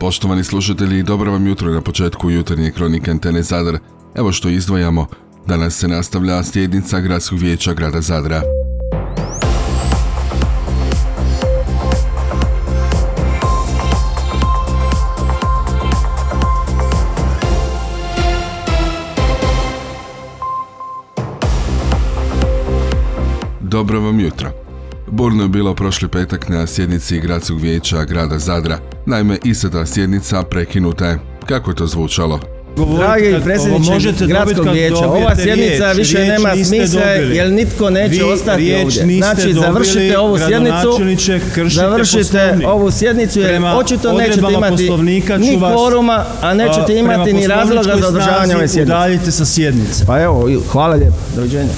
Poštovani slušatelji, dobro vam jutro na početku jutarnje kronike Antene Zadar. Evo što izdvajamo. Danas se nastavlja sjednica Gradskog vijeća grada Zadra. Dobro vam jutro. Burno je bilo prošli petak na sjednici Gradskog vijeća grada Zadra. Naime, ista ta sjednica prekinuta je. Kako je to zvučalo? Dragi predsjedniče gradskog vijeća, ova sjednica više nema smisla jer nitko neće ostati ovdje. Znači, završite ovu sjednicu, završite ovu sjednicu jer očito nećete imati ni kvoruma, a nećete imati ni razloga za održavanje ove sjednice. Udaljite sa sjednice. Pa evo, hvala lijepo, doviđenja.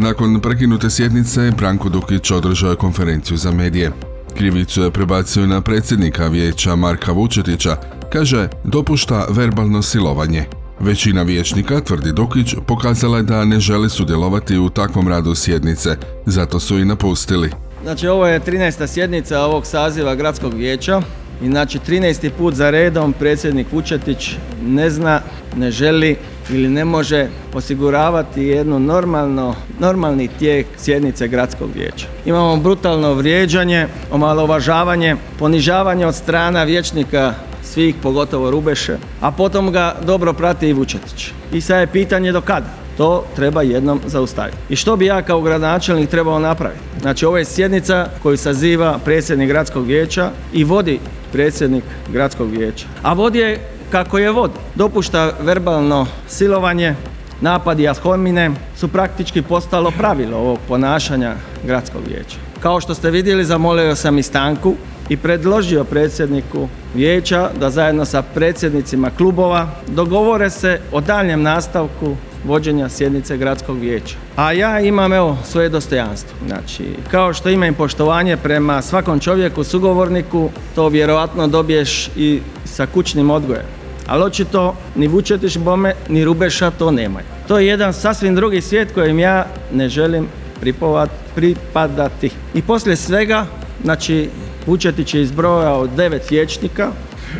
Nakon prekinute sjednice, Branko Dukić održao je konferenciju za medije. Krivicu je prebacio na predsjednika vijeća Marka Vučetića, kaže dopušta verbalno silovanje. Većina vijećnika, tvrdi Dukić, pokazala je da ne žele sudjelovati u takvom radu sjednice, zato su i napustili. Znači ovo je 13. sjednica ovog saziva gradskog vijeća i znači 13. put za redom predsjednik Vučetić ne zna, ne želi ili ne može osiguravati jedno normalno, normalni tijek sjednice gradskog vijeća. Imamo brutalno vrijeđanje, omalovažavanje, ponižavanje od strana vijećnika svih, pogotovo Rubeše, a potom ga dobro prati i Vučetić. I sad je pitanje do kada? To treba jednom zaustaviti. I što bi ja kao gradonačelnik trebao napraviti? Znači ovo je sjednica koju saziva predsjednik gradskog vijeća i vodi predsjednik gradskog vijeća. A vodi je kako je vod. Dopušta verbalno silovanje, napadi ad homine su praktički postalo pravilo ovog ponašanja gradskog vijeća. Kao što ste vidjeli, zamolio sam i stanku i predložio predsjedniku vijeća da zajedno sa predsjednicima klubova dogovore se o daljem nastavku vođenja sjednice gradskog vijeća. A ja imam evo svoje dostojanstvo. Znači, kao što imam poštovanje prema svakom čovjeku, sugovorniku, to vjerojatno dobiješ i sa kućnim odgojem. Ali očito ni Vučetiš bome, ni Rubeša to nemaju. To je jedan sasvim drugi svijet kojem ja ne želim pripovat, pripadati. I poslije svega, znači, Vučetić je izbrojao devet vijećnika,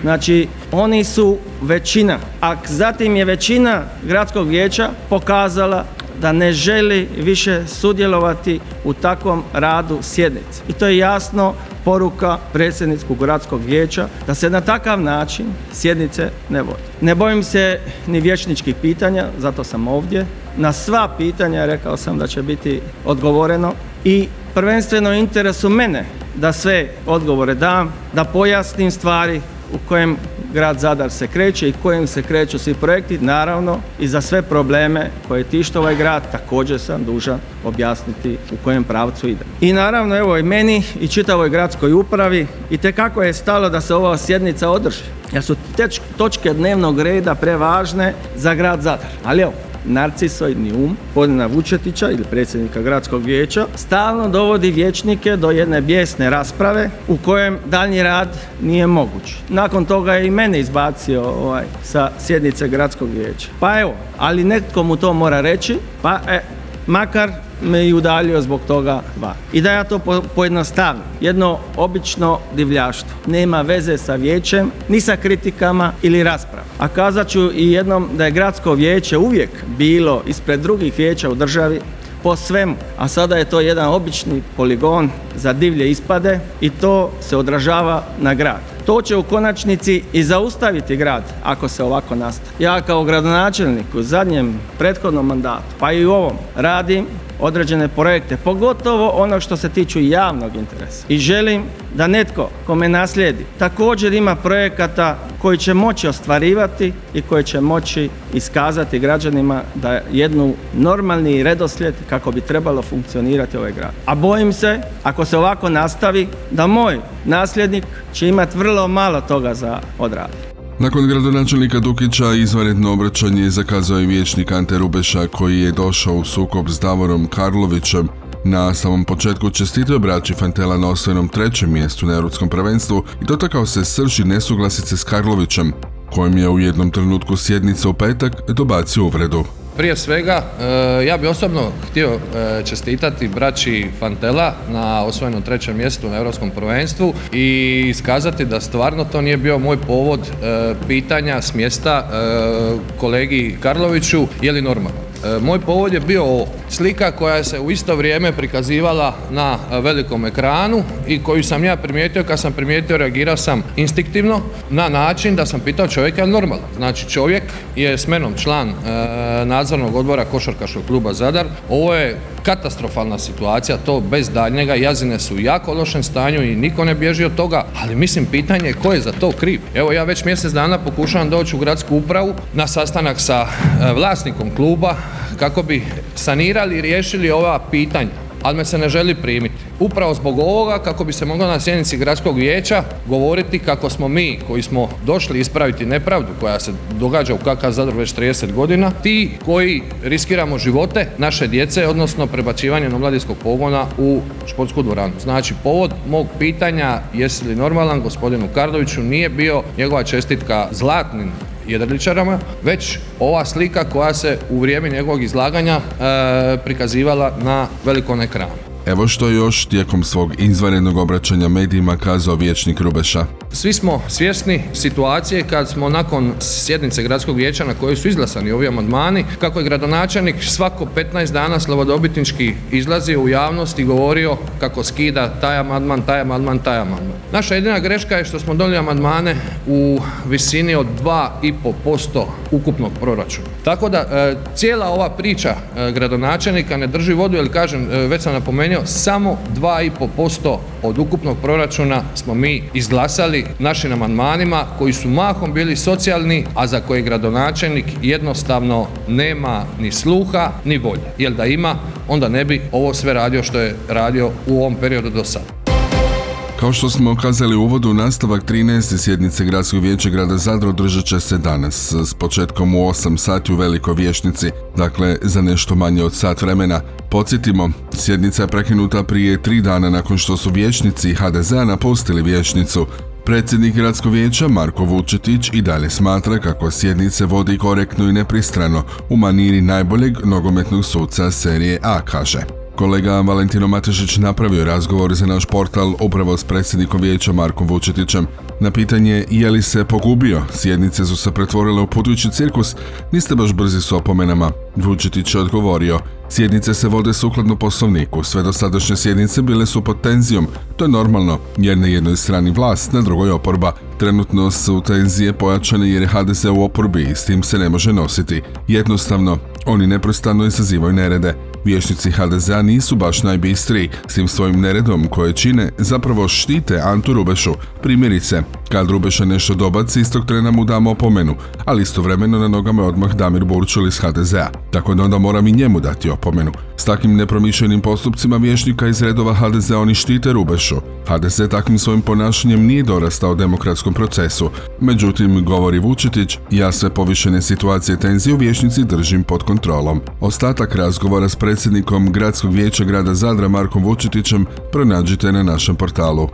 Znači, oni su većina, a zatim je većina gradskog vijeća pokazala da ne želi više sudjelovati u takvom radu sjednice. I to je jasno poruka predsjedničkog gradskog vijeća da se na takav način sjednice ne vodi. Ne bojim se ni vječničkih pitanja, zato sam ovdje. Na sva pitanja rekao sam da će biti odgovoreno i prvenstveno interesu mene da sve odgovore dam, da pojasnim stvari u kojem grad Zadar se kreće i kojim se kreću svi projekti, naravno i za sve probleme koje tište ovaj grad također sam dužan objasniti u kojem pravcu ide. I naravno evo i meni i čitavoj gradskoj upravi i te kako je stalo da se ova sjednica održi. Jer su te točke dnevnog reda prevažne za grad Zadar. Ali evo, narcisoidni um gospodina Vučetića ili predsjednika gradskog vijeća stalno dovodi vijećnike do jedne bijesne rasprave u kojem daljnji rad nije moguć. Nakon toga je i mene izbacio ovaj, sa sjednice gradskog vijeća. Pa evo, ali netko mu to mora reći, pa e, makar me i udaljio zbog toga van. I da ja to pojednostavim. Jedno obično divljaštvo. Nema veze sa vijećem, ni sa kritikama ili raspravom. A kazat ću i jednom da je gradsko vijeće uvijek bilo ispred drugih vijeća u državi po svemu, a sada je to jedan obični poligon za divlje ispade i to se odražava na grad. To će u konačnici i zaustaviti grad ako se ovako nastavi. Ja kao gradonačelnik u zadnjem prethodnom mandatu, pa i u ovom, radim određene projekte, pogotovo ono što se tiču javnog interesa. I želim da netko ko me naslijedi također ima projekata koji će moći ostvarivati i koji će moći iskazati građanima da jednu normalni redoslijed kako bi trebalo funkcionirati ovaj grad. A bojim se, ako se ovako nastavi, da moj nasljednik će imati vrlo malo toga za odraditi. Nakon gradonačelnika Dukića izvanredno obraćanje zakazao je vijećnik Ante Rubeša koji je došao u sukob s Davorom Karlovićem. Na samom početku čestitio braći Fantela na osvojenom trećem mjestu na Europskom prvenstvu i dotakao se srži nesuglasice s Karlovićem, kojem je u jednom trenutku sjednica u petak dobacio uvredu. Prije svega e, ja bi osobno htio e, čestitati braći Fantela na osvojenom trećem mjestu na Europskom prvenstvu i iskazati da stvarno to nije bio moj povod pitanja s mjesta kolegi Karloviću je li normalno. E, moj povod je bio slika koja se u isto vrijeme prikazivala na velikom ekranu i koju sam ja primijetio, kad sam primijetio reagirao sam instinktivno na način da sam pitao čovjeka je normalan. Znači čovjek je s menom član e, nadzornog odbora košarkaškog kluba Zadar. Ovo je katastrofalna situacija, to bez daljnjega, jazine su u jako lošem stanju i niko ne bježi od toga, ali mislim pitanje je ko je za to kriv. Evo ja već mjesec dana pokušavam doći u gradsku upravu na sastanak sa e, vlasnikom kluba kako bi sanirali i riješili ova pitanja ali me se ne želi primiti. Upravo zbog ovoga kako bi se moglo na sjednici gradskog vijeća govoriti kako smo mi koji smo došli ispraviti nepravdu koja se događa u KK Zadru već 30 godina, ti koji riskiramo živote naše djece, odnosno prebacivanje omladinskog pogona u športsku dvoranu. Znači, povod mog pitanja jesi li normalan gospodinu Kardoviću nije bio njegova čestitka zlatnim jedriličarama, već ova slika koja se u vrijeme njegovog izlaganja e, prikazivala na velikom ekranu. Evo što još tijekom svog izvanrednog obraćanja medijima kazao vječnik Rubeša. Svi smo svjesni situacije kad smo nakon sjednice gradskog vijeća na kojoj su izglasani ovi amandmani, kako je gradonačelnik svako 15 dana slavodobitnički izlazio u javnost i govorio kako skida taj amandman, taj amandman, taj amandman. Naša jedina greška je što smo donijeli amandmane u visini od 2,5% ukupnog proračuna. Tako da e, cijela ova priča e, gradonačelnika ne drži vodu, jer kažem, e, već sam napomenuo, samo 2,5% od ukupnog proračuna smo mi izglasali našim amandmanima koji su mahom bili socijalni, a za koje gradonačelnik jednostavno nema ni sluha ni volje. Jer da ima, onda ne bi ovo sve radio što je radio u ovom periodu do sada. Kao što smo kazali u uvodu, nastavak 13. sjednice Gradskog vijeća grada Zadra održat će se danas s početkom u 8 sati u Velikoj vješnici, dakle za nešto manje od sat vremena. Podsjetimo, sjednica je prekinuta prije tri dana nakon što su vječnici HDZ-a napustili vječnicu. Predsjednik gradskog vijeća Marko Vučetić i dalje smatra kako sjednice vodi korektno i nepristrano u maniri najboljeg nogometnog suca serije A, kaže. Kolega Valentino Matešić napravio razgovor za naš portal upravo s predsjednikom vijeća Markom Vučetićem. Na pitanje je li se pogubio, sjednice su se pretvorile u putujući cirkus, niste baš brzi s opomenama. Vučetić je odgovorio, sjednice se vode sukladno poslovniku, sve dosadašnje sjednice bile su pod tenzijom, to je normalno, jer na jednoj strani vlast, na drugoj oporba. Trenutno su tenzije pojačane jer je HDZ u oporbi i s tim se ne može nositi. Jednostavno, oni neprestano izazivaju nerede. Vješnici HDZ-a nisu baš najbistriji, s tim svojim neredom koje čine zapravo štite Antu Rubešu. Primjerice, kad Rubeša nešto dobaci, istog trena mu damo opomenu, ali istovremeno na nogama je odmah Damir Burčul iz HDZ-a, tako da onda moram i njemu dati opomenu. S takvim nepromišljenim postupcima vješnika iz redova HDZ oni štite Rubešu. HDZ takvim svojim ponašanjem nije dorastao demokratskom procesu. Međutim, govori Vučetić, ja sve povišene situacije tenzije u vješnici držim pod kontrolom. Ostatak razgovora s predsjednikom Gradskog vijeća grada Zadra Markom Vučetićem pronađite na našem portalu.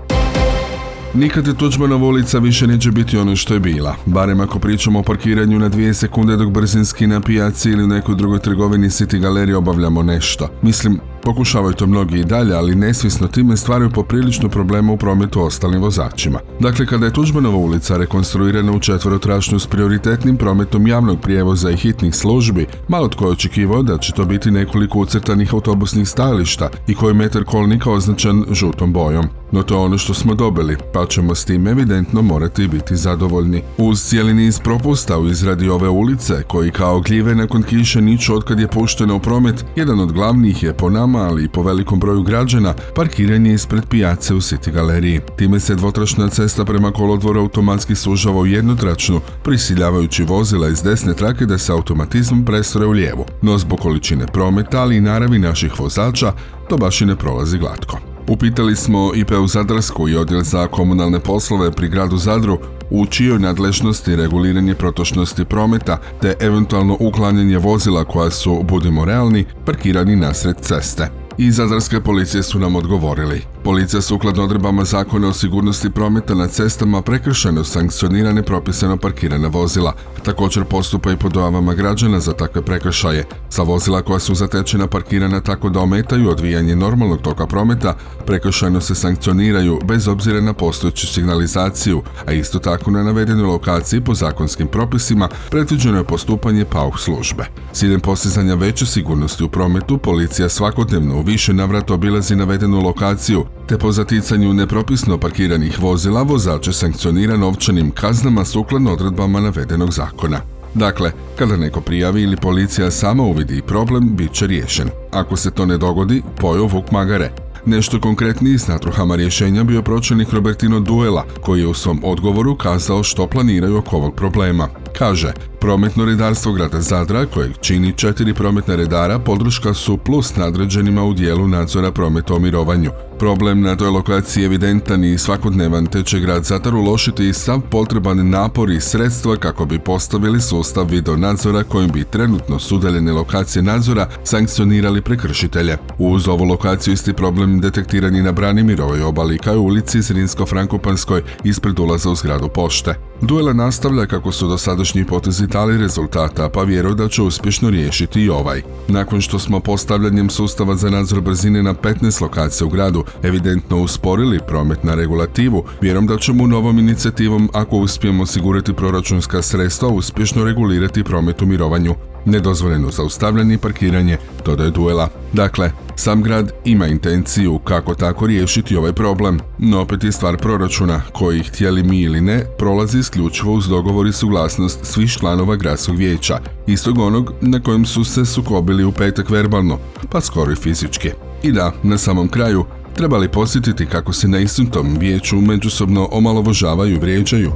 Nikad je Tuđmanova ulica više neće biti ono što je bila, barem ako pričamo o parkiranju na dvije sekunde dok brzinski na pijaci ili u nekoj drugoj trgovini City galerije obavljamo nešto. Mislim, Pokušavaju to mnogi i dalje, ali nesvisno time stvaraju poprilično problema u prometu ostalim vozačima. Dakle, kada je Tuđmanova ulica rekonstruirana u četvorotrašnju s prioritetnim prometom javnog prijevoza i hitnih službi, malo tko je očekivao da će to biti nekoliko ucrtanih autobusnih stajališta i koji metar kolnika označen žutom bojom. No to je ono što smo dobili, pa ćemo s tim evidentno morati biti zadovoljni. Uz cijeli niz propusta u izradi ove ulice, koji kao gljive nakon kiše niču otkad je puštena u promet, jedan od glavnih je po nama ali i po velikom broju građana, parkiranje ispred pijace u City galeriji. Time se dvotračna cesta prema kolodvoru automatski sužava u jednotračnu, prisiljavajući vozila iz desne trake da se automatizmom presore u lijevu. No zbog količine prometa, ali i naravi naših vozača, to baš i ne prolazi glatko. Upitali smo IPU Zadarsku i odjel za komunalne poslove pri gradu Zadru u čijoj nadležnosti reguliranje protočnosti prometa te eventualno uklanjanje vozila koja su, budimo realni, parkirani nasred ceste. I zadarske policije su nam odgovorili. Policija sukladno odredbama zakona o sigurnosti prometa na cestama prekršeno sankcionira nepropisano parkirana vozila. Također postupa i po dojavama građana za takve prekršaje. Za vozila koja su zatečena parkirana tako da ometaju odvijanje normalnog toka prometa, prekršajno se sankcioniraju bez obzira na postojeću signalizaciju, a isto tako na navedenoj lokaciji po zakonskim propisima predviđeno je postupanje PAUH službe. Ciljem postizanja veće sigurnosti u prometu, policija svakodnevno više navrata obilazi navedenu lokaciju, te po zaticanju nepropisno parkiranih vozila vozače sankcionira novčanim kaznama sukladno odredbama navedenog zakona. Dakle, kada neko prijavi ili policija sama uvidi problem, bit će riješen. Ako se to ne dogodi, pojeo Vuk Magare. Nešto konkretniji s natruhama rješenja bio pročelnik Robertino Duela, koji je u svom odgovoru kazao što planiraju oko ovog problema. Kaže, prometno redarstvo grada Zadra, kojeg čini četiri prometna redara, podrška su plus nadređenima u dijelu nadzora prometa o mirovanju. Problem na toj lokaciji je evidentan i svakodnevan, te će grad Zadar uložiti i sav potreban napor i sredstva kako bi postavili sustav video nadzora kojim bi trenutno sudeljene lokacije nadzora sankcionirali prekršitelje. Uz ovu lokaciju isti problem detektiran i na Branimirovoj obali kao ulici Zrinsko-Frankopanskoj ispred ulaza u zgradu pošte. Duela nastavlja kako su dosadašnji potezi dali rezultata, pa vjeruje da će uspješno riješiti i ovaj. Nakon što smo postavljanjem sustava za nadzor brzine na 15 lokacija u gradu evidentno usporili promet na regulativu, vjerujem da ćemo novom inicijativom, ako uspijemo osigurati proračunska sredstva, uspješno regulirati promet u mirovanju. Nedozvoljeno zaustavljanje i parkiranje, dodaje duela. Dakle, sam grad ima intenciju kako tako riješiti ovaj problem, no opet je stvar proračuna, koji htjeli mi ili ne, prolazi isključivo uz dogovor i suglasnost svih članova gradskog vijeća, istog onog na kojem su se sukobili u petak verbalno, pa skoro i fizički. I da, na samom kraju, trebali posjetiti kako se na istom tom vijeću međusobno omalovožavaju i vrijeđaju.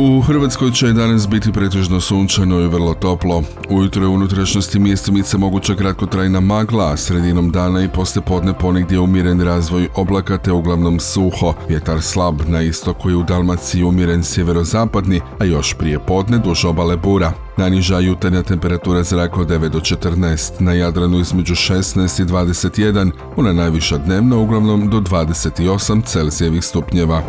U Hrvatskoj će danas biti pretežno sunčano i vrlo toplo. Ujutro je u unutrašnjosti mjestimice moguća kratkotrajna magla, a sredinom dana i poslije podne ponegdje umjeren razvoj oblaka te uglavnom suho. Vjetar slab na istoku i u Dalmaciji umjeren sjeverozapadni, a još prije podne duž obale bura. Najniža jutarnja temperatura zraka od 9 do 14, na Jadranu između 16 i 21, ona najviša dnevna uglavnom do 28 Celzijevih stupnjeva.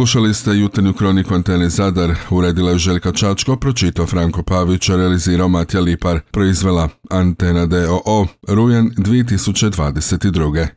Slušali ste jutarnju kroniku Antene Zadar, uredila je Željka Čačko, pročitao Franko Pavić, realizirao Matija Lipar, proizvela Antena DOO, rujan 2022.